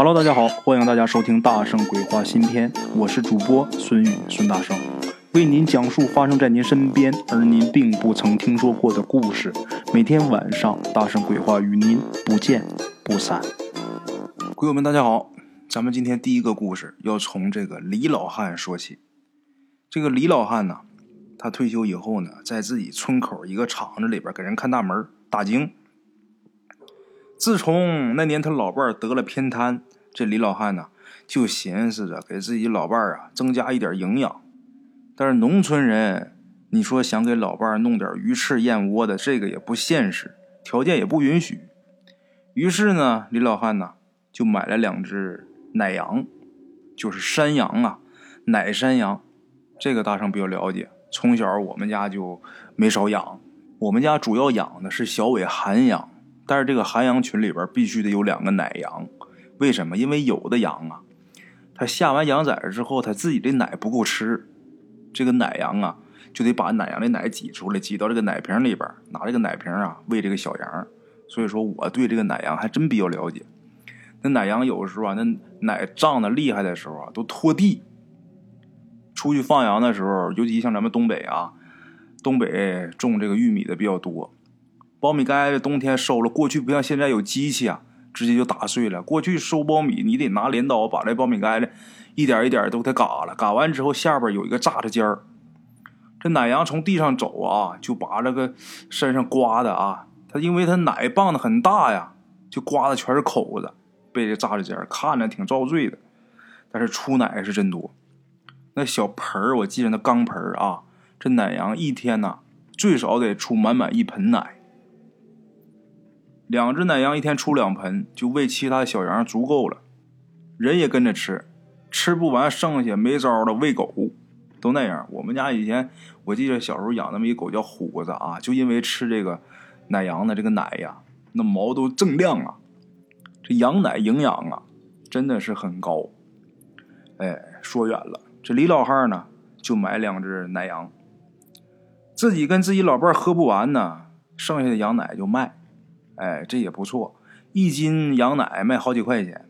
Hello，大家好，欢迎大家收听《大圣鬼话》新篇，我是主播孙宇，孙大圣，为您讲述发生在您身边而您并不曾听说过的故事。每天晚上，《大圣鬼话》与您不见不散。鬼友们，大家好，咱们今天第一个故事要从这个李老汉说起。这个李老汉呢，他退休以后呢，在自己村口一个厂子里边给人看大门打更。自从那年他老伴得了偏瘫，这李老汉呢就寻思着给自己老伴儿啊增加一点营养。但是农村人，你说想给老伴儿弄点鱼翅燕窝的，这个也不现实，条件也不允许。于是呢，李老汉呢就买了两只奶羊，就是山羊啊，奶山羊。这个大圣比较了解，从小我们家就没少养。我们家主要养的是小尾寒羊。但是这个寒羊群里边必须得有两个奶羊，为什么？因为有的羊啊，它下完羊崽之后，它自己的奶不够吃，这个奶羊啊就得把奶羊的奶挤出来，挤到这个奶瓶里边，拿这个奶瓶啊喂这个小羊。所以说，我对这个奶羊还真比较了解。那奶羊有的时候啊，那奶胀的厉害的时候啊，都拖地。出去放羊的时候，尤其像咱们东北啊，东北种这个玉米的比较多。苞米盖子冬天收了，过去不像现在有机器啊，直接就打碎了。过去收苞米，你得拿镰刀把这苞米杆子一点一点都给嘎了，嘎完之后下边有一个扎子尖儿。这奶羊从地上走啊，就把这个身上刮的啊，它因为它奶棒子很大呀，就刮的全是口子，被这扎子尖儿看着挺遭罪的。但是出奶是真多，那小盆儿我记着那钢盆儿啊，这奶羊一天呐最少得出满满一盆奶。两只奶羊一天出两盆，就喂其他小羊足够了。人也跟着吃，吃不完剩下没招了喂狗，都那样。我们家以前我记得小时候养那么一狗叫虎子啊，就因为吃这个奶羊的这个奶呀，那毛都锃亮啊。这羊奶营养啊，真的是很高。哎，说远了，这李老汉呢就买两只奶羊，自己跟自己老伴喝不完呢，剩下的羊奶就卖。哎，这也不错，一斤羊奶卖好几块钱。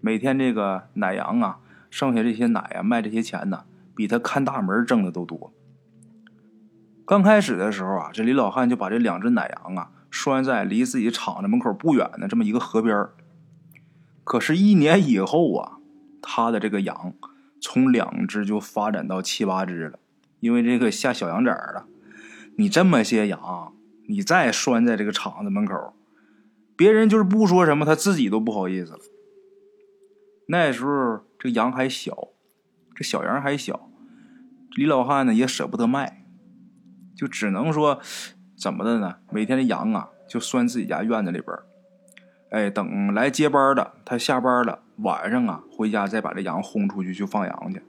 每天这个奶羊啊，剩下这些奶啊，卖这些钱呢，比他看大门挣的都多。刚开始的时候啊，这李老汉就把这两只奶羊啊拴在离自己厂子门口不远的这么一个河边可是，一年以后啊，他的这个羊从两只就发展到七八只了，因为这个下小羊崽了。你这么些羊。你再拴在这个厂子门口，别人就是不说什么，他自己都不好意思了。那时候这羊还小，这小羊还小，李老汉呢也舍不得卖，就只能说怎么的呢？每天的羊啊就拴自己家院子里边哎，等来接班的他下班了，晚上啊回家再把这羊轰出去去放羊去，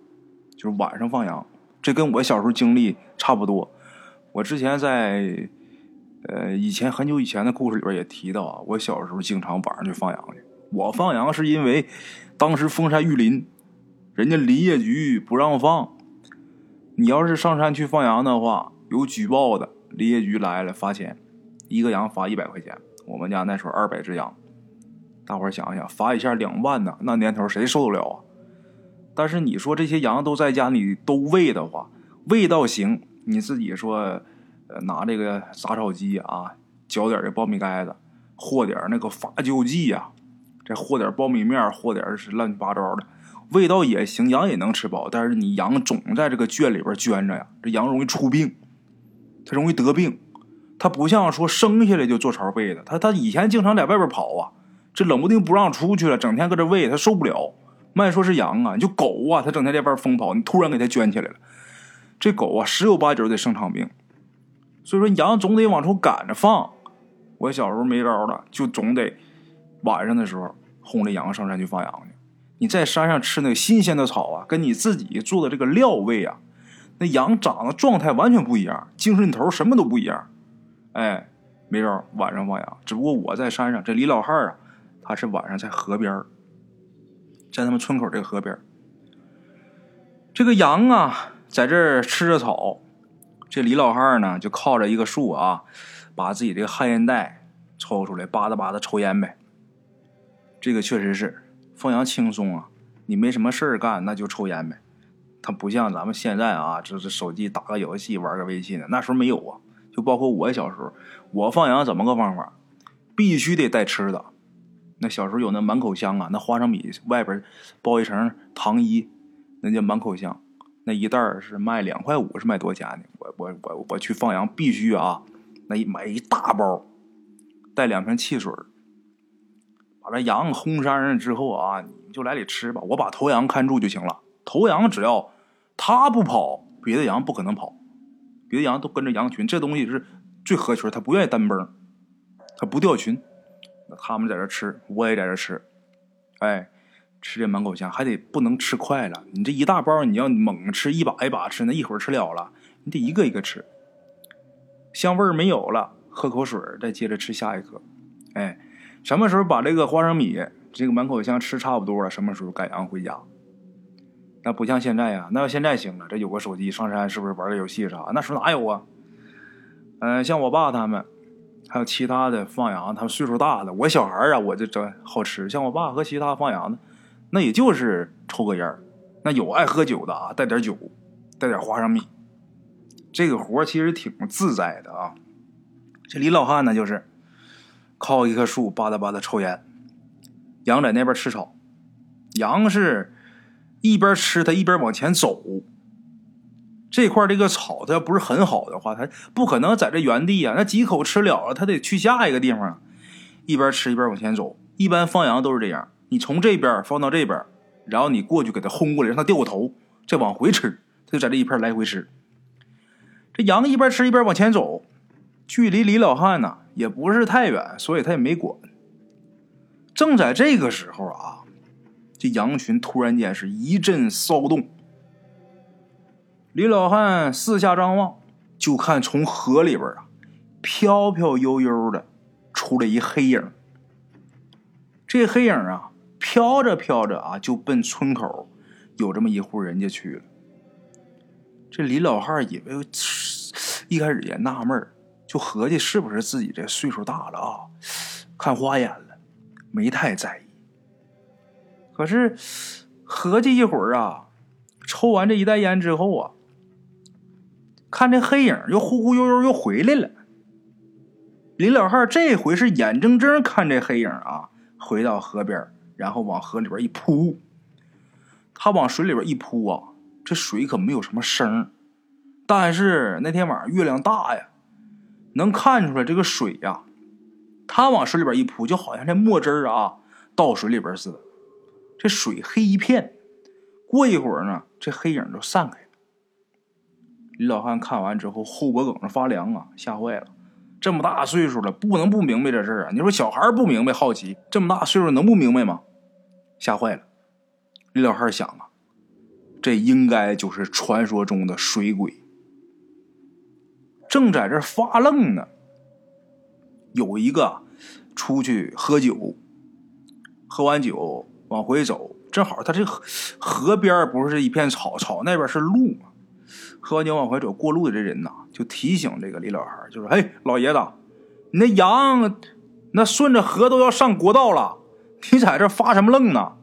就是晚上放羊。这跟我小时候经历差不多。我之前在。呃，以前很久以前的故事里边也提到啊，我小时候经常晚上去放羊去。我放羊是因为当时封山育林，人家林业局不让放。你要是上山去放羊的话，有举报的，林业局来了罚钱，一个羊罚一百块钱。我们家那时候二百只羊，大伙想想，罚一下两万呢，那年头谁受得了啊？但是你说这些羊都在家里都喂的话，喂倒行，你自己说。拿这个杂草机啊，搅点这苞米杆子，和点那个发酵剂呀，再和点苞米面，和点是乱七八糟的，味道也行，羊也能吃饱。但是你羊总在这个圈里边圈着呀，这羊容易出病，它容易得病。它不像说生下来就做巢被的，它它以前经常在外边跑啊，这冷不丁不让出去了，整天搁这喂，它受不了。慢说是羊啊，就狗啊，它整天在外边疯跑，你突然给它圈起来了，这狗啊十有八九得生场病。所以说羊总得往出赶着放，我小时候没招了，就总得晚上的时候轰着羊上山去放羊去。你在山上吃那个新鲜的草啊，跟你自己做的这个料味啊，那羊长得状态完全不一样，精神头什么都不一样。哎，没招，晚上放羊。只不过我在山上，这李老汉啊，他是晚上在河边在他们村口这个河边这个羊啊，在这儿吃着草。这李老汉呢，就靠着一个树啊，把自己这个旱烟袋抽出来，吧嗒吧嗒抽烟呗。这个确实是放羊轻松啊，你没什么事儿干，那就抽烟呗。他不像咱们现在啊，就是手机打个游戏、玩个微信的，那时候没有啊。就包括我小时候，我放羊怎么个方法？必须得带吃的。那小时候有那满口香啊，那花生米外边包一层糖衣，那叫满口香。那一袋是卖两块五，是卖多钱呢？我我我我去放羊必须啊，那一买一大包，带两瓶汽水。把这羊轰山上之后啊，你就来里吃吧。我把头羊看住就行了。头羊只要它不跑，别的羊不可能跑。别的羊都跟着羊群，这东西是最合群，它不愿意单蹦，它不掉群。那他们在这吃，我也在这吃。哎，吃这满口香，还得不能吃快了。你这一大包，你要猛吃一把一把吃，那一会儿吃了了。你得一个一个吃，香味儿没有了，喝口水，再接着吃下一颗。哎。什么时候把这个花生米、这个满口香吃差不多了？什么时候赶羊回家？那不像现在呀，那要现在行了，这有个手机上山是不是玩个游戏啥？那时候哪有啊？嗯，像我爸他们，还有其他的放羊，他们岁数大了，我小孩啊，我就整好吃。像我爸和其他放羊的，那也就是抽个烟那有爱喝酒的啊，带点酒，带点花生米，这个活其实挺自在的啊。这李老汉呢，就是。靠一棵树吧嗒吧嗒抽烟，羊在那边吃草，羊是一边吃它一边往前走。这块这个草它要不是很好的话，它不可能在这原地啊。那几口吃了了，它得去下一个地方，一边吃一边往前走。一般放羊都是这样，你从这边放到这边，然后你过去给它轰过来，让它掉个头，再往回吃，它就在这一片来回吃。这羊一边吃一边往前走，距离李老汉呢。也不是太远，所以他也没管。正在这个时候啊，这羊群突然间是一阵骚动。李老汉四下张望，就看从河里边啊，飘飘悠悠的出来一黑影。这黑影啊，飘着飘着啊，就奔村口有这么一户人家去了。这李老汉以为，一开始也纳闷。就合计是不是自己这岁数大了啊，看花眼了，没太在意。可是合计一会儿啊，抽完这一袋烟之后啊，看这黑影又忽忽悠悠又回来了。李老汉这回是眼睁睁看这黑影啊回到河边，然后往河里边一扑。他往水里边一扑啊，这水可没有什么声但是那天晚上月亮大呀。能看出来这个水呀，他往水里边一扑，就好像这墨汁啊倒水里边似的。这水黑一片，过一会儿呢，这黑影就散开了。李老汉看完之后，后脖梗子发凉啊，吓坏了。这么大岁数了，不能不明白这事儿啊！你说小孩不明白，好奇，这么大岁数能不明白吗？吓坏了。李老汉想啊，这应该就是传说中的水鬼。正在这发愣呢，有一个出去喝酒，喝完酒往回走，正好他这河边不是一片草，草那边是路嘛。喝完酒往回走，过路的这人呐，就提醒这个李老汉，就说：“哎，老爷子，你那羊那顺着河都要上国道了，你在这发什么愣呢？”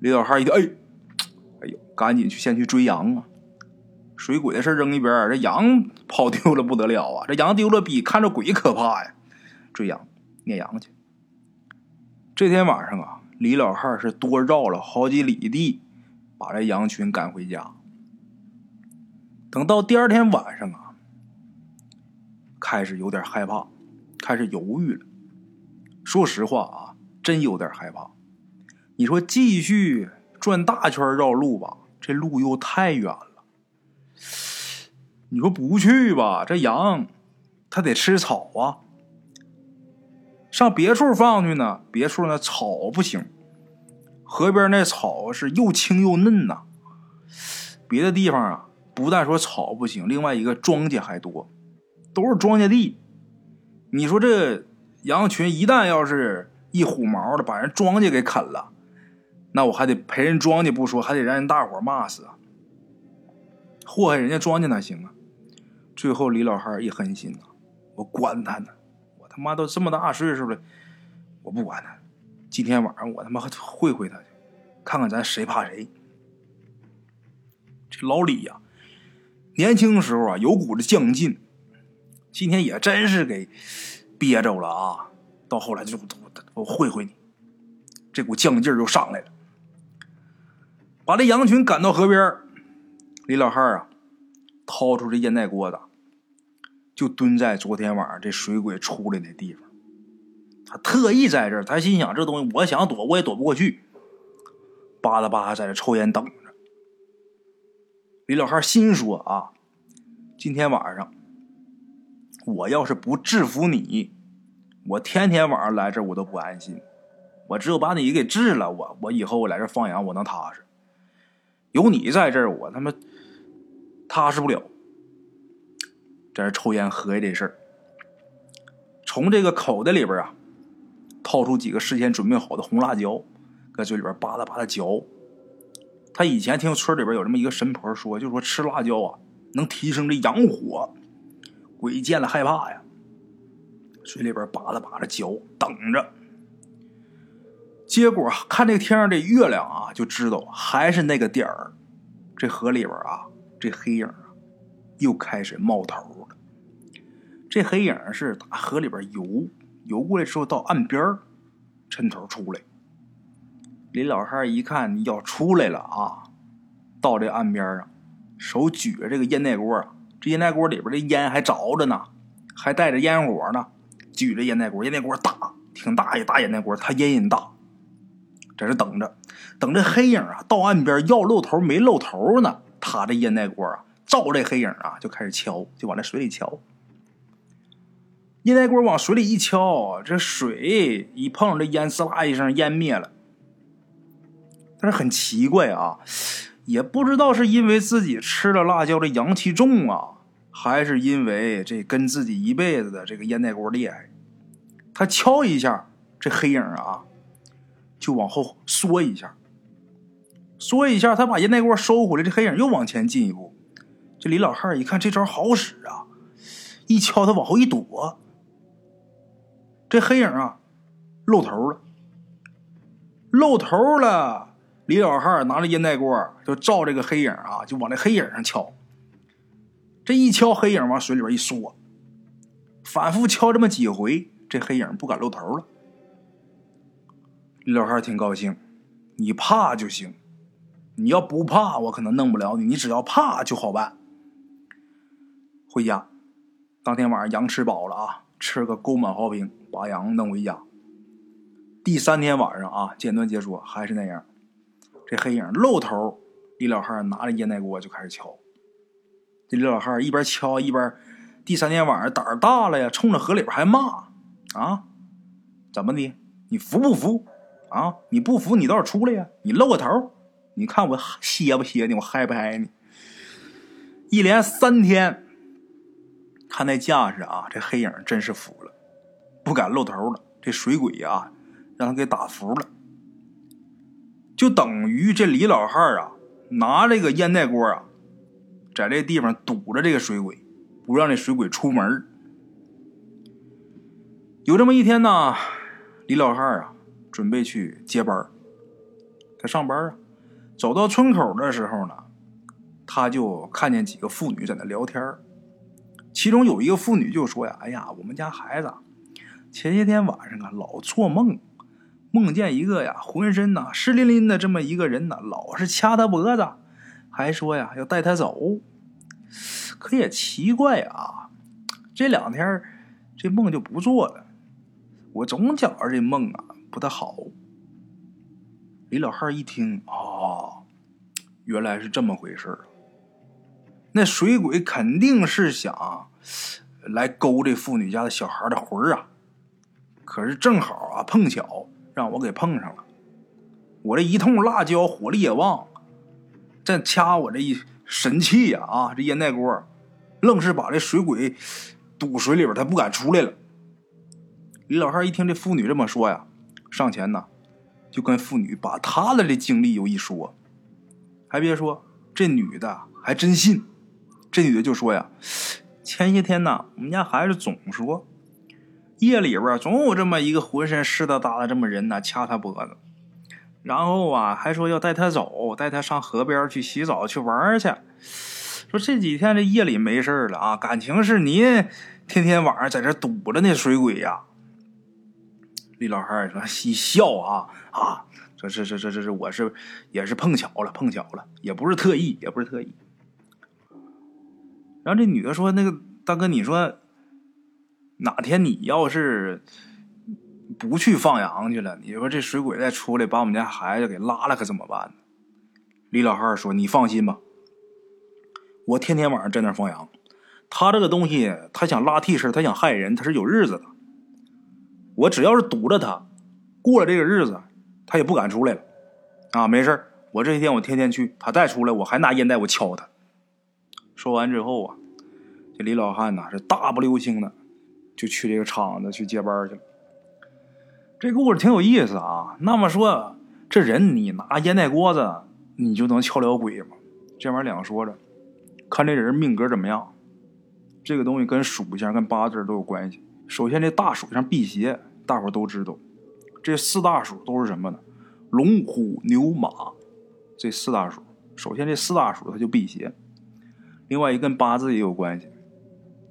李老汉一听，哎，哎呦，赶紧去先去追羊啊！水鬼的事扔一边，这羊跑丢了不得了啊！这羊丢了比看着鬼可怕呀！追羊撵羊去。这天晚上啊，李老汉是多绕了好几里地，把这羊群赶回家。等到第二天晚上啊，开始有点害怕，开始犹豫了。说实话啊，真有点害怕。你说继续转大圈绕路吧，这路又太远了。你说不去吧？这羊，它得吃草啊。上别处放去呢？别处那草不行，河边那草是又青又嫩呐。别的地方啊，不但说草不行，另外一个庄稼还多，都是庄稼地。你说这羊群一旦要是一虎毛的把人庄稼给啃了，那我还得赔人庄稼不说，还得让人大伙骂死啊！祸害人家庄稼哪行啊？最后，李老汉一狠心呐，我管他呢！我他妈都这么大岁数了，我不管他。今天晚上我他妈会会他去，看看咱谁怕谁。这老李呀，年轻时候啊有股子犟劲，今天也真是给憋着了啊。到后来就我会会你，这股犟劲儿又上来了，把这羊群赶到河边李老汉啊，掏出这烟袋锅子，就蹲在昨天晚上这水鬼出来那地方。他特意在这儿，他心想这东西我想躲我也躲不过去，巴拉巴拉在这抽烟等着。李老汉心说啊，今天晚上我要是不制服你。我天天晚上来这我都不安心。我只有把你给治了，我我以后我来这放羊，我能踏实。有你在这儿，我他妈踏实不了。在这抽烟喝这事儿，从这个口袋里边啊，掏出几个事先准备好的红辣椒，搁嘴里边扒拉扒拉嚼。他以前听村里边有这么一个神婆说，就说吃辣椒啊，能提升这阳火，鬼见了害怕呀。水里边扒拉扒拉脚，等着。结果看这天上这月亮啊，就知道还是那个点儿。这河里边啊，这黑影啊，又开始冒头了。这黑影是打河里边游，游过来之后到岸边抻头出来。林老汉一看要出来了啊，到这岸边上，手举着这个烟袋锅啊，这烟袋锅里边的烟还着着呢，还带着烟火呢。举着烟袋锅，烟袋锅大，挺大一大烟袋锅，他烟瘾大，在这等着，等这黑影啊到岸边要露头没露头呢，他这烟袋锅啊照这黑影啊就开始敲，就往那水里敲。烟袋锅往水里一敲，这水一碰这烟，滋啦一声烟灭了。但是很奇怪啊，也不知道是因为自己吃了辣椒的阳气重啊。还是因为这跟自己一辈子的这个烟袋锅厉害，他敲一下，这黑影啊，就往后缩一下，缩一下，他把烟袋锅收回来，这黑影又往前进一步。这李老汉一看这招好使啊，一敲他往后一躲，这黑影啊露头了，露头了。李老汉拿着烟袋锅就照这个黑影啊，就往那黑影上敲。这一敲，黑影往水里边一缩，反复敲这么几回，这黑影不敢露头了。李老汉挺高兴，你怕就行，你要不怕，我可能弄不了你。你只要怕就好办。回家，当天晚上羊吃饱了啊，吃个沟满壕平，把羊弄回家。第三天晚上啊，简短结束，还是那样，这黑影露头，李老汉拿着烟袋锅就开始敲。这李老汉一边敲一边，第三天晚上胆儿大了呀，冲着河里边还骂：“啊，怎么的？你服不服？啊，你不服你倒是出来呀！你露个头，你看我歇不歇你？我嗨不嗨你？”一连三天，看那架势啊，这黑影真是服了，不敢露头了。这水鬼呀，让他给打服了，就等于这李老汉啊，拿这个烟袋锅啊。在这地方堵着这个水鬼，不让这水鬼出门。有这么一天呢，李老汉啊准备去接班他上班啊，走到村口的时候呢，他就看见几个妇女在那聊天其中有一个妇女就说呀：“哎呀，我们家孩子前些天晚上啊老做梦，梦见一个呀浑身呐湿淋淋的这么一个人呢，老是掐他脖子。”还说呀要带他走，可也奇怪啊，这两天这梦就不做了，我总觉着这梦啊不太好。李老汉一听啊，原来是这么回事那水鬼肯定是想来勾这妇女家的小孩的魂啊，可是正好啊碰巧让我给碰上了，我这一通辣椒火力也旺。这掐我这一神气呀！啊，这烟袋锅，愣是把这水鬼堵水里边，他不敢出来了。李老汉一听这妇女这么说呀，上前呢，就跟妇女把他的这经历又一说。还别说，这女的还真信。这女的就说呀：“前些天呢，我们家孩子总说，夜里边总有这么一个浑身湿哒哒的这么人呢，掐他脖子，然后啊还说要带他走，带他上河边去洗澡去玩去。说这几天这夜里没事了啊，感情是您天天晚上在这堵着那水鬼呀。李老汉说：“嬉笑啊啊，这这这这这这我是也是碰巧了，碰巧了，也不是特意，也不是特意。”然后这女的说：“那个大哥，你说哪天你要是不去放羊去了，你说这水鬼再出来把我们家孩子给拉了，可怎么办呢？”李老汉说：“你放心吧，我天天晚上在那放羊，他这个东西，他想拉替身，他想害人，他是有日子的。”我只要是堵着他，过了这个日子，他也不敢出来了。啊，没事我这一天我天天去，他再出来，我还拿烟袋我敲他。说完之后啊，这李老汉呐是大步流星的就去这个厂子去接班去了。这故事挺有意思啊。那么说，这人你拿烟袋锅子，你就能敲了鬼吗？这玩意儿两说着，看这人命格怎么样。这个东西跟属相、跟八字都有关系。首先，这大属相辟邪，大伙都知道。这四大属都是什么呢？龙、虎、牛、马，这四大属。首先，这四大属它就辟邪。另外一跟八字也有关系。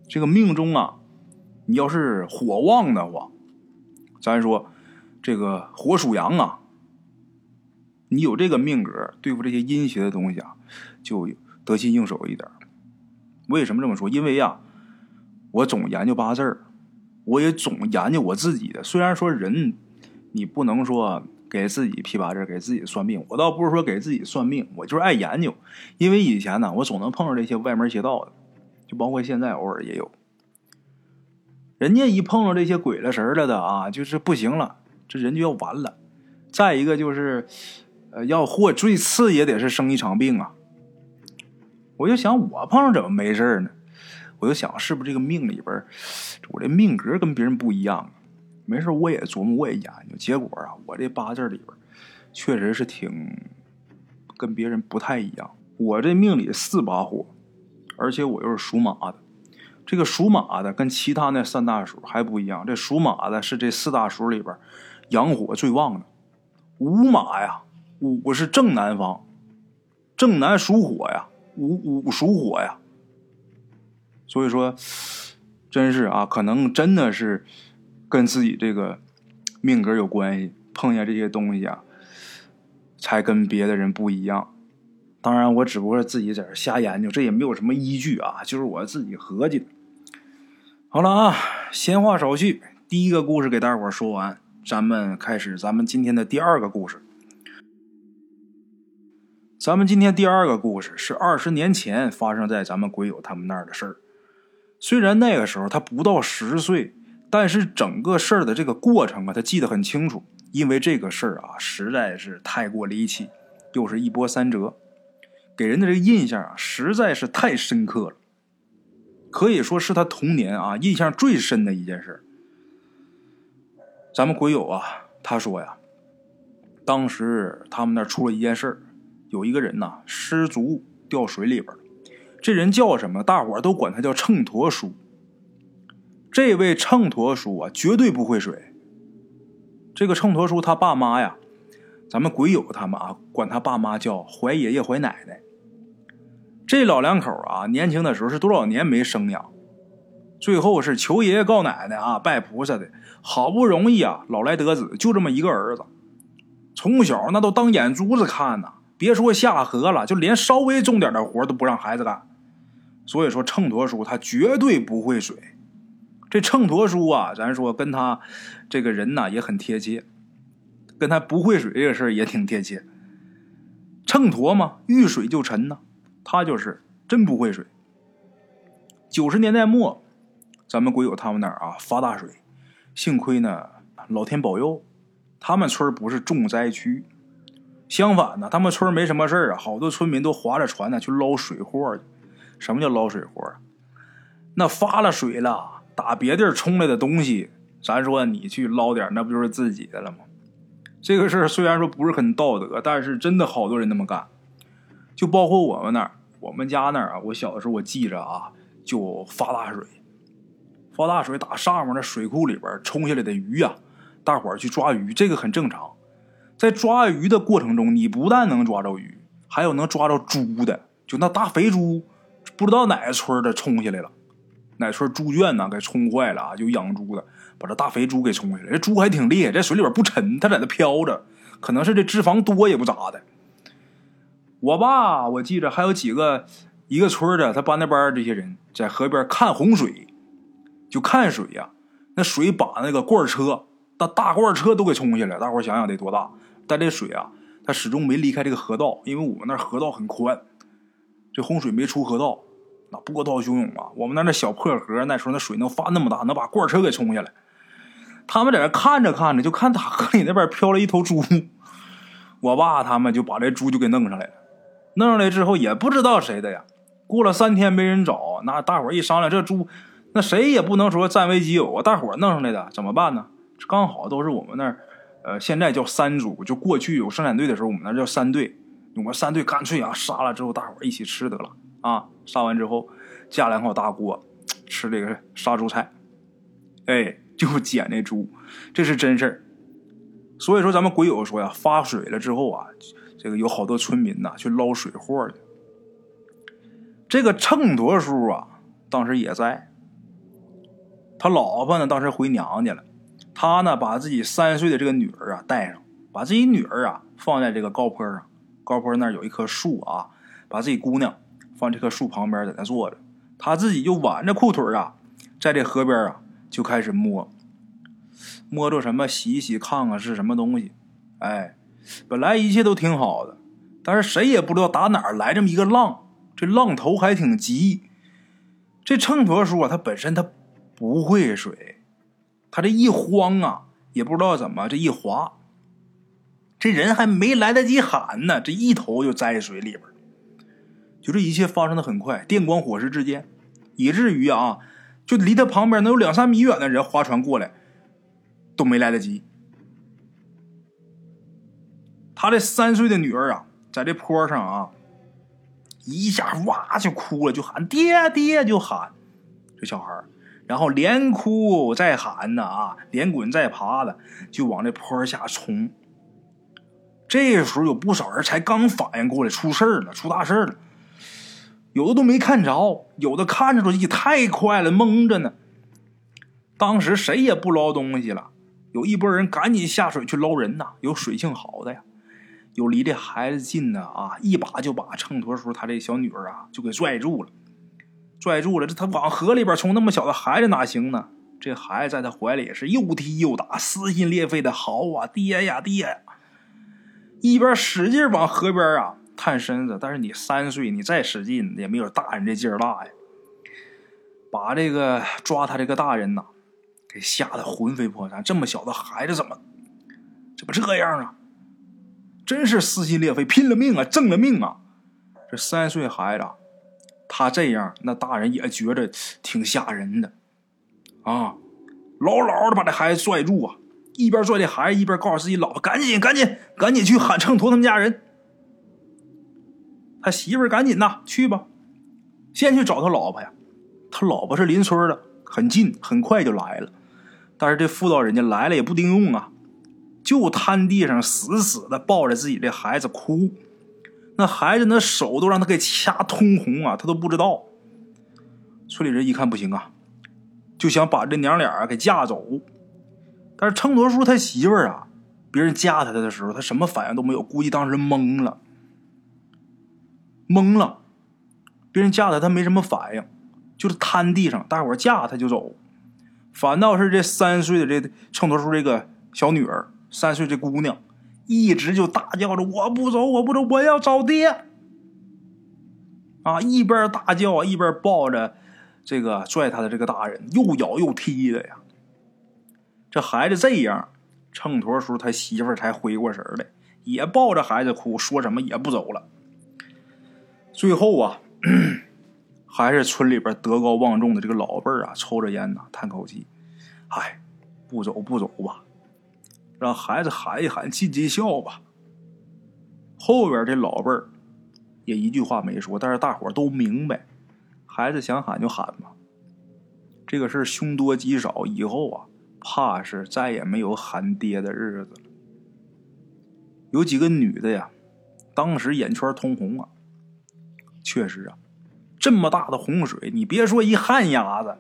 这个命中啊，你要是火旺的话，咱说这个火属阳啊，你有这个命格，对付这些阴邪的东西啊，就得心应手一点。为什么这么说？因为呀，我总研究八字儿。我也总研究我自己的，虽然说人，你不能说给自己批八字，给自己算命。我倒不是说给自己算命，我就是爱研究。因为以前呢，我总能碰上这些歪门邪道的，就包括现在偶尔也有。人家一碰到这些鬼了神了的啊，就是不行了，这人就要完了。再一个就是，呃，要或最次也得是生一场病啊。我就想，我碰上怎么没事呢？我就想，是不是这个命里边，我这命格跟别人不一样？没事，我也琢磨，我也研究。结果啊，我这八字里边确实是挺跟别人不太一样。我这命里四把火，而且我又是属马的。这个属马的跟其他那三大属还不一样。这属马的是这四大属里边阳火最旺的。午马呀，午是正南方，正南属火呀，午午属火呀。所以说，真是啊，可能真的是跟自己这个命格有关系。碰见这些东西啊，才跟别的人不一样。当然，我只不过是自己在这瞎研究，这也没有什么依据啊，就是我自己合计的。好了啊，闲话少叙，第一个故事给大伙说完，咱们开始咱们今天的第二个故事。咱们今天第二个故事是二十年前发生在咱们鬼友他们那儿的事儿。虽然那个时候他不到十岁，但是整个事儿的这个过程啊，他记得很清楚。因为这个事儿啊，实在是太过离奇，又是一波三折，给人的这个印象啊，实在是太深刻了，可以说是他童年啊印象最深的一件事。咱们鬼友啊，他说呀，当时他们那出了一件事有一个人呐失足掉水里边。这人叫什么？大伙都管他叫秤砣叔。这位秤砣叔啊，绝对不会水。这个秤砣叔他爸妈呀，咱们鬼友他们啊，管他爸妈叫怀爷爷、怀奶奶。这老两口啊，年轻的时候是多少年没生养，最后是求爷爷告奶奶啊，拜菩萨的，好不容易啊，老来得子，就这么一个儿子，从小那都当眼珠子看呐。别说下河了，就连稍微重点的活都不让孩子干。所以说，秤砣叔他绝对不会水。这秤砣叔啊，咱说跟他这个人呐也很贴切，跟他不会水这个事儿也挺贴切。秤砣嘛，遇水就沉呐，他就是真不会水。九十年代末，咱们鬼友他们那儿啊发大水，幸亏呢老天保佑，他们村不是重灾区。相反呢，他们村没什么事啊，好多村民都划着船呢去捞水货去。什么叫捞水货？那发了水了，打别地儿冲来的东西，咱说你去捞点，那不就是自己的了吗？这个事儿虽然说不是很道德，但是真的好多人那么干。就包括我们那儿，我们家那儿啊，我小的时候我记着啊，就发大水，发大水打上面的水库里边冲下来的鱼呀，大伙儿去抓鱼，这个很正常。在抓鱼的过程中，你不但能抓着鱼，还有能抓着猪的，就那大肥猪，不知道哪个村的冲下来了，哪村猪圈呢给冲坏了啊？就养猪的把这大肥猪给冲下来，这猪还挺厉害，在水里边不沉，它在那飘着，可能是这脂肪多也不咋的。我爸我记着还有几个一个村的，他班那班这些人在河边看洪水，就看水呀，那水把那个罐车大大罐车都给冲下来，大伙想想得多大？但这水啊，它始终没离开这个河道，因为我们那河道很宽，这洪水没出河道，那波涛汹涌啊！我们那那小破河，那时候那水能发那么大，能把罐车给冲下来。他们在那看着看着，就看大河里那边飘了一头猪，我爸他们就把这猪就给弄上来了。弄上来之后也不知道谁的呀。过了三天没人找，那大伙一商量，这猪那谁也不能说占为己有啊，大伙弄上来的怎么办呢？刚好都是我们那儿。呃，现在叫三组，就过去有生产队的时候，我们那叫三队。我们三队干脆啊，杀了之后大伙一起吃得了啊。杀完之后，架两口大锅，吃这个杀猪菜。哎，就捡那猪，这是真事儿。所以说，咱们鬼友说呀，发水了之后啊，这个有好多村民呐去捞水货去。这个秤砣叔啊，当时也在，他老婆呢，当时回娘家了。他呢，把自己三岁的这个女儿啊带上，把自己女儿啊放在这个高坡上，高坡那儿有一棵树啊，把自己姑娘放这棵树旁边，在那坐着，他自己就挽着裤腿啊，在这河边啊就开始摸，摸着什么洗洗看看是什么东西，哎，本来一切都挺好的，但是谁也不知道打哪儿来这么一个浪，这浪头还挺急，这秤砣叔啊，他本身他不会水。他这一慌啊，也不知道怎么这一滑，这人还没来得及喊呢，这一头就栽水里边。就这一切发生的很快，电光火石之间，以至于啊，就离他旁边能有两三米远的人划船过来，都没来得及。他这三岁的女儿啊，在这坡上啊，一下哇就哭了，就喊爹爹，就喊这小孩然后连哭再喊呢啊，连滚再爬的就往这坡下冲。这时候有不少人才刚反应过来，出事了，出大事了。有的都没看着，有的看着都太快了，蒙着呢。当时谁也不捞东西了，有一拨人赶紧下水去捞人呐。有水性好的呀，有离这孩子近的啊，一把就把秤砣叔他这小女儿啊就给拽住了。拽住了，这他往河里边冲，那么小的孩子哪行呢？这孩子在他怀里也是又踢又打，撕心裂肺的嚎啊，爹呀爹呀！一边使劲往河边啊探身子，但是你三岁，你再使劲也没有大人这劲儿大呀。把这个抓他这个大人呐，给吓得魂飞魄散。这么小的孩子怎么怎么这样啊？真是撕心裂肺，拼了命啊，挣了命啊！这三岁孩子。他这样，那大人也觉得挺吓人的，啊，牢牢的把这孩子拽住啊，一边拽这孩子，一边告诉自己老婆：“赶紧，赶紧，赶紧去喊秤砣他们家人。”他媳妇儿赶紧呐，去吧，先去找他老婆呀。他老婆是邻村的，很近，很快就来了。但是这妇道人家来了也不顶用啊，就瘫地上死死的抱着自己的孩子哭。那孩子那手都让他给掐通红啊，他都不知道。村里人一看不行啊，就想把这娘俩给架走。但是秤砣叔他媳妇儿啊，别人架他的时候，他什么反应都没有，估计当时懵了，懵了。别人架他，他没什么反应，就是瘫地上，大伙架他就走。反倒是这三岁的这秤砣叔这个小女儿，三岁这姑娘。一直就大叫着：“我不走，我不走，我要找爹！”啊，一边大叫一边抱着这个拽他的这个大人，又咬又踢的呀。这孩子这样，秤砣叔他媳妇才回过神来，也抱着孩子哭，说什么也不走了。最后啊，还是村里边德高望重的这个老辈儿啊，抽着烟呐，叹口气：“唉，不走不走吧。”让孩子喊一喊，尽尽孝吧。后边这老辈儿也一句话没说，但是大伙都明白，孩子想喊就喊吧。这个事儿凶多吉少，以后啊，怕是再也没有喊爹的日子了。有几个女的呀，当时眼圈通红啊。确实啊，这么大的洪水，你别说一旱鸭子，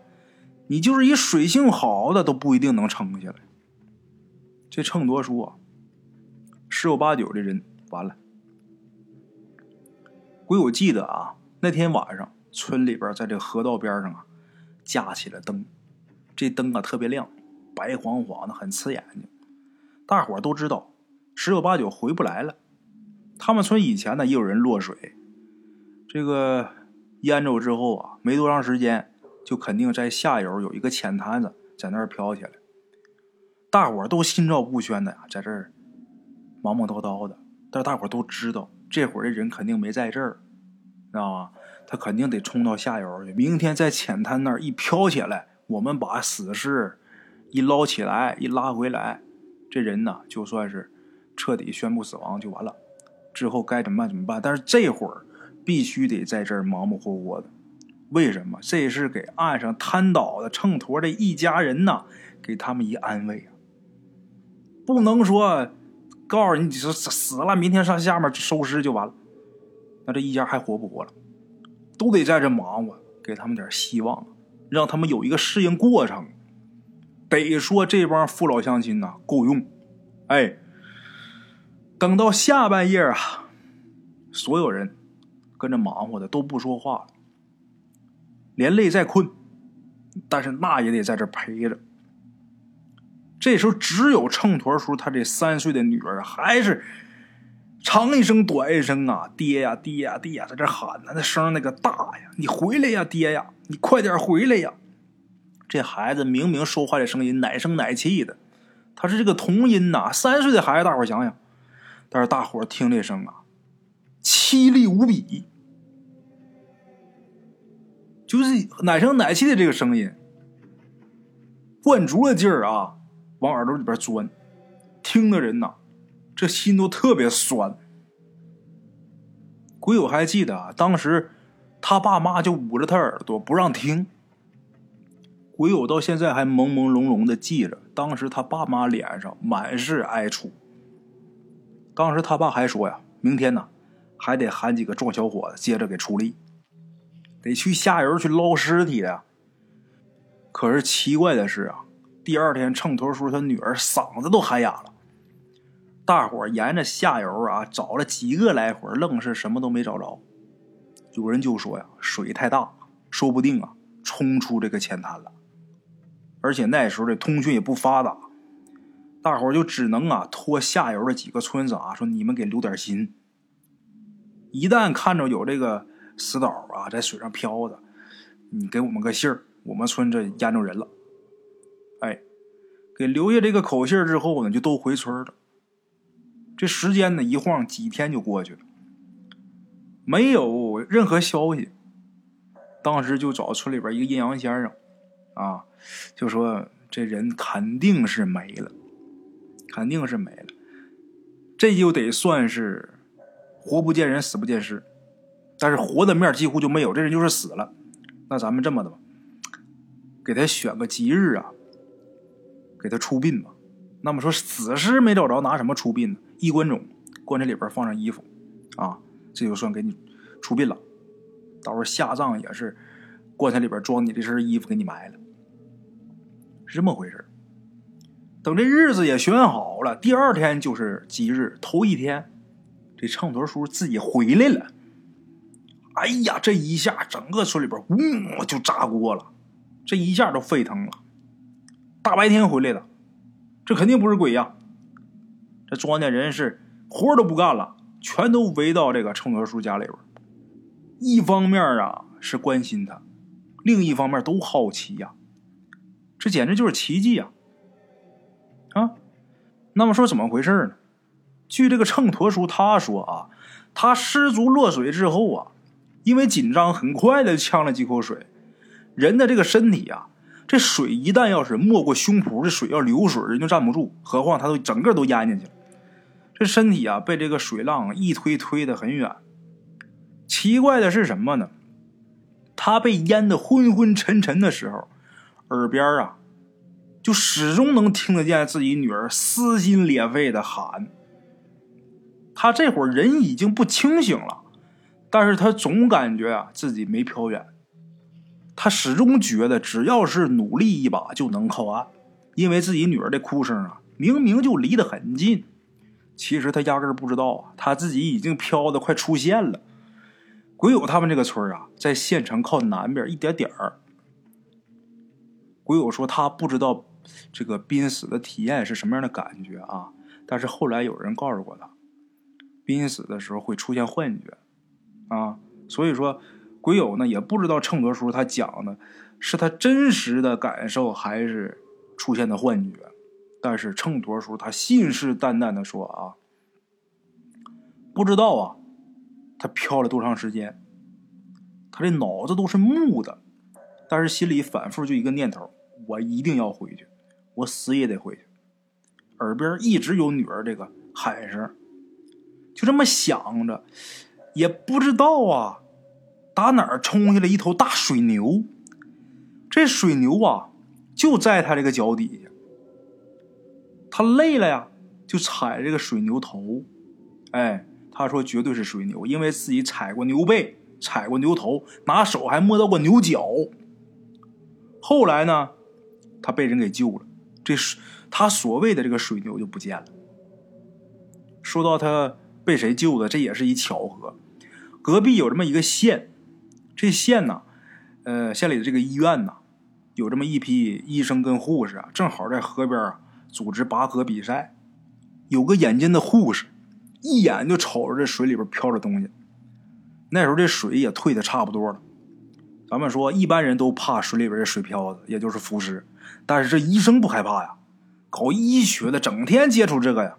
你就是一水性好的都不一定能撑下来。这秤砣说啊，十有八九的人完了。鬼我记得啊，那天晚上村里边在这河道边上啊，架起了灯，这灯啊特别亮，白晃晃的，很刺眼睛。大伙都知道，十有八九回不来了。他们村以前呢也有人落水。这个淹着之后啊，没多长时间，就肯定在下游有一个浅滩子，在那儿飘起来。大伙都心照不宣的呀，在这儿忙忙叨叨的。但是大伙都知道，这会儿的人肯定没在这儿，知道吗？他肯定得冲到下游去。明天在浅滩那儿一飘起来，我们把死尸一捞起来，一拉回来，这人呢就算是彻底宣布死亡就完了。之后该怎么办怎么办？但是这会儿。必须得在这儿忙忙活活的，为什么？这是给岸上瘫倒的秤砣的一家人呐，给他们一安慰啊！不能说告诉你，你说死了，明天上下面收尸就完了，那这一家还活不活了？都得在这忙活，给他们点希望，让他们有一个适应过程。得说这帮父老乡亲呐够用，哎，等到下半夜啊，所有人。跟着忙活的都不说话了，连累再困，但是那也得在这陪着。这时候只有秤砣叔他这三岁的女儿还是长一声短一声啊，爹呀爹呀爹呀，在这喊呢，那声那个大呀，你回来呀爹呀，你快点回来呀！这孩子明明说话的声音奶声奶气的，他是这个童音呐，三岁的孩子，大伙想想，但是大伙听这声啊。凄厉无比，就是奶声奶气的这个声音，灌足了劲儿啊，往耳朵里边钻，听的人呐，这心都特别酸。鬼友还记得啊，当时他爸妈就捂着他耳朵不让听。鬼友到现在还朦朦胧胧的记着，当时他爸妈脸上满是哀楚。当时他爸还说呀：“明天呢。”还得喊几个壮小伙子接着给出力，得去下游去捞尸体呀。可是奇怪的是啊，第二天秤砣叔他女儿嗓子都喊哑了。大伙沿着下游啊找了几个来回，愣是什么都没找着。有人就说呀，水太大，说不定啊冲出这个浅滩了。而且那时候的通讯也不发达，大伙就只能啊托下游的几个村子啊说你们给留点心。一旦看着有这个死岛啊，在水上漂的，你给我们个信儿，我们村这淹着人了。哎，给留下这个口信之后呢，就都回村了。这时间呢，一晃几天就过去了，没有任何消息。当时就找村里边一个阴阳先生，啊，就说这人肯定是没了，肯定是没了。这就得算是。活不见人，死不见尸，但是活的面几乎就没有，这人就是死了。那咱们这么的吧，给他选个吉日啊，给他出殡吧。那么说死尸没找着，拿什么出殡呢？衣冠冢，棺材里边放上衣服，啊，这就算给你出殡了。到时候下葬也是棺材里边装你这身衣服，给你埋了，是这么回事等这日子也选好了，第二天就是吉日，头一天。这秤砣叔自己回来了，哎呀，这一下整个村里边呜就炸锅了，这一下都沸腾了。大白天回来的，这肯定不是鬼呀！这庄稼人是活都不干了，全都围到这个秤砣叔家里边。一方面啊是关心他，另一方面都好奇呀，这简直就是奇迹呀！啊，那么说怎么回事呢？据这个秤砣叔他说啊，他失足落水之后啊，因为紧张，很快的呛了几口水。人的这个身体啊，这水一旦要是没过胸脯，这水要流水，人就站不住。何况他都整个都淹进去了，这身体啊被这个水浪一推，推得很远。奇怪的是什么呢？他被淹得昏昏沉沉的时候，耳边啊，就始终能听得见自己女儿撕心裂肺的喊。他这会儿人已经不清醒了，但是他总感觉啊自己没飘远。他始终觉得只要是努力一把就能靠岸，因为自己女儿的哭声啊，明明就离得很近。其实他压根儿不知道啊，他自己已经飘的快出现了。鬼友他们这个村啊，在县城靠南边一点点儿。鬼友说他不知道这个濒死的体验是什么样的感觉啊，但是后来有人告诉过他，濒死的时候会出现幻觉啊，所以说鬼友呢也不知道秤砣叔他讲的是他真实的感受还是出现的幻觉。但是秤砣叔他信誓旦旦的说啊，不知道啊，他飘了多长时间，他这脑子都是木的，但是心里反复就一个念头：我一定要回去，我死也得回去。耳边一直有女儿这个喊声，就这么想着，也不知道啊，打哪儿冲下来一头大水牛，这水牛啊就在他这个脚底下。他累了呀，就踩这个水牛头，哎，他说绝对是水牛，因为自己踩过牛背，踩过牛头，拿手还摸到过牛角。后来呢，他被人给救了，这水他所谓的这个水牛就不见了。说到他被谁救的，这也是一巧合。隔壁有这么一个县，这县呢，呃，县里的这个医院呢，有这么一批医生跟护士啊，正好在河边啊。组织拔河比赛，有个眼尖的护士，一眼就瞅着这水里边飘着东西。那时候这水也退的差不多了。咱们说一般人都怕水里边的水漂子，也就是浮尸，但是这医生不害怕呀。搞医学的整天接触这个呀，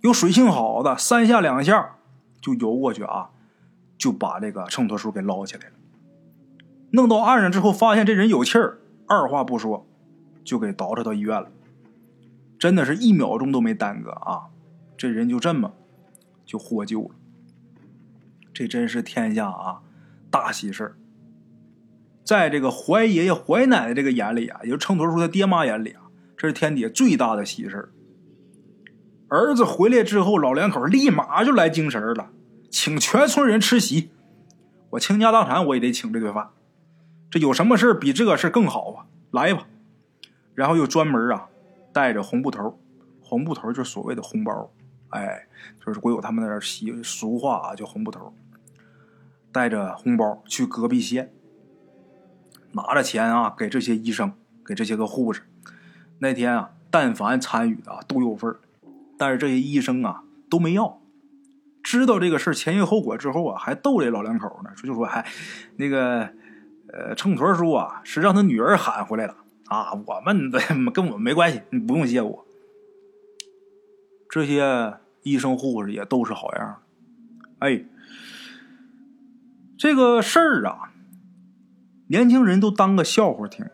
有水性好的，三下两下就游过去啊，就把这个秤砣叔给捞起来了。弄到岸上之后，发现这人有气儿，二话不说就给倒饬到医院了。真的是一秒钟都没耽搁啊！这人就这么就获救了。这真是天下啊大喜事在这个怀爷爷怀奶奶这个眼里啊，也就秤砣叔他爹妈眼里啊，这是天底下最大的喜事儿子回来之后，老两口立马就来精神了，请全村人吃席。我倾家荡产我也得请这顿饭。这有什么事比这个事更好啊？来吧！然后又专门啊。带着红布头，红布头就是所谓的红包，哎，就是国有他们那儿习俗话啊，叫红布头。带着红包去隔壁县，拿着钱啊，给这些医生，给这些个护士。那天啊，但凡参与的都有份但是这些医生啊都没要。知道这个事前因后果之后啊，还逗这老两口呢，说就说还那个呃，秤砣叔啊，是让他女儿喊回来了。啊，我们的跟我们没关系，你不用谢我。这些医生护士也都是好样哎，这个事儿啊，年轻人都当个笑话听，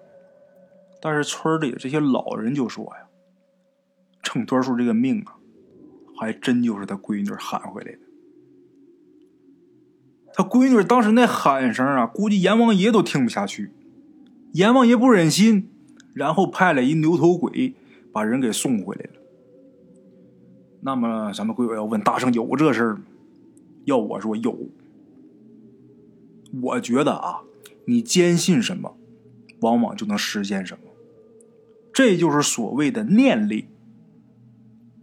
但是村里这些老人就说呀，秤砣叔这个命啊，还真就是他闺女喊回来的。他闺女当时那喊声啊，估计阎王爷都听不下去，阎王爷不忍心。然后派了一牛头鬼把人给送回来了。那么咱们鬼友要问大圣有这事儿吗？要我说有。我觉得啊，你坚信什么，往往就能实现什么。这就是所谓的念力，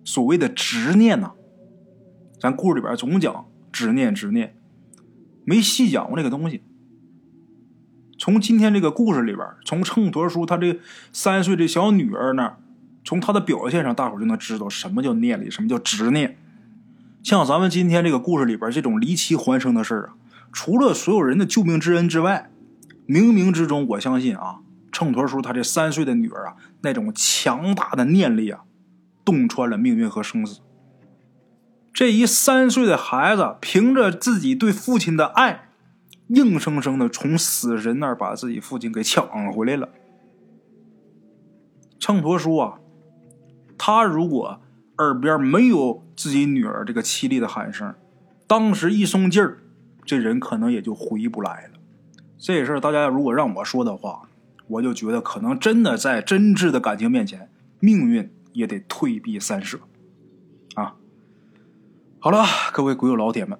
所谓的执念呐。咱故事里边总讲执念，执念，没细讲过这个东西。从今天这个故事里边，从秤砣叔他这三岁的小女儿那儿，从他的表现上，大伙就能知道什么叫念力，什么叫执念。像咱们今天这个故事里边这种离奇还生的事儿啊，除了所有人的救命之恩之外，冥冥之中，我相信啊，秤砣叔他这三岁的女儿啊，那种强大的念力啊，洞穿了命运和生死。这一三岁的孩子，凭着自己对父亲的爱。硬生生的从死神那儿把自己父亲给抢回来了。秤砣叔啊，他如果耳边没有自己女儿这个凄厉的喊声，当时一松劲儿，这人可能也就回不来了。这事儿大家如果让我说的话，我就觉得可能真的在真挚的感情面前，命运也得退避三舍。好了，各位鬼友老铁们，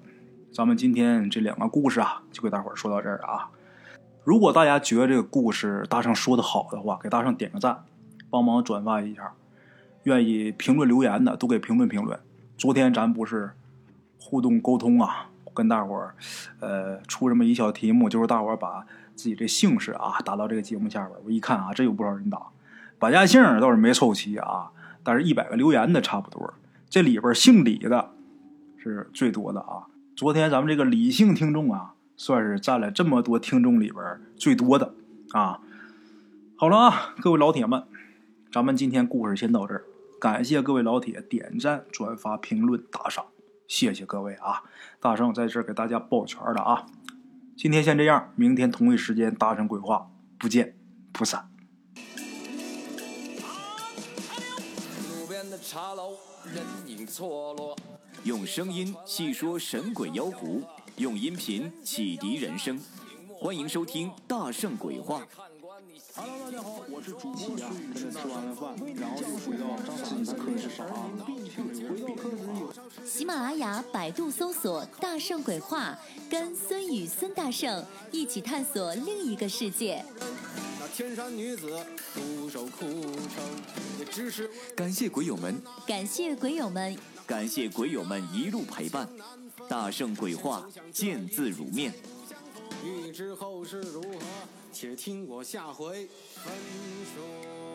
咱们今天这两个故事啊，就给大伙说到这儿啊。如果大家觉得这个故事大圣说的好的话，给大圣点个赞，帮忙转发一下。愿意评论留言的都给评论评论。昨天咱不是互动沟通啊，跟大伙儿呃出这么一小题目，就是大伙儿把自己这姓氏啊打到这个节目下边。我一看啊，真有不少人打，百家姓倒是没凑齐啊，但是一百个留言的差不多。这里边姓李的是最多的啊。昨天咱们这个理性听众啊。算是占了这么多听众里边最多的啊！好了啊，各位老铁们，咱们今天故事先到这儿。感谢各位老铁点赞、转发、评论、打赏，谢谢各位啊！大圣在这给大家抱拳了啊！今天先这样，明天同一时间大圣鬼话不见不散。茶楼，人影错落用声音细说神鬼妖狐。用音频启迪人生，欢迎收听《大圣鬼话》。Hello，大家好，我是主播啊。跟着吃完了饭，然后就回到自己的课室上啊。喜马拉雅、百度搜索“大圣鬼话”，跟孙宇、孙大圣一起探索另一个世界。那天山女子独守空城，也只是感谢鬼友们，感谢鬼友们，感谢鬼友们一路陪伴。大圣鬼话，见字如面。欲知后事如何，且听我下回分说。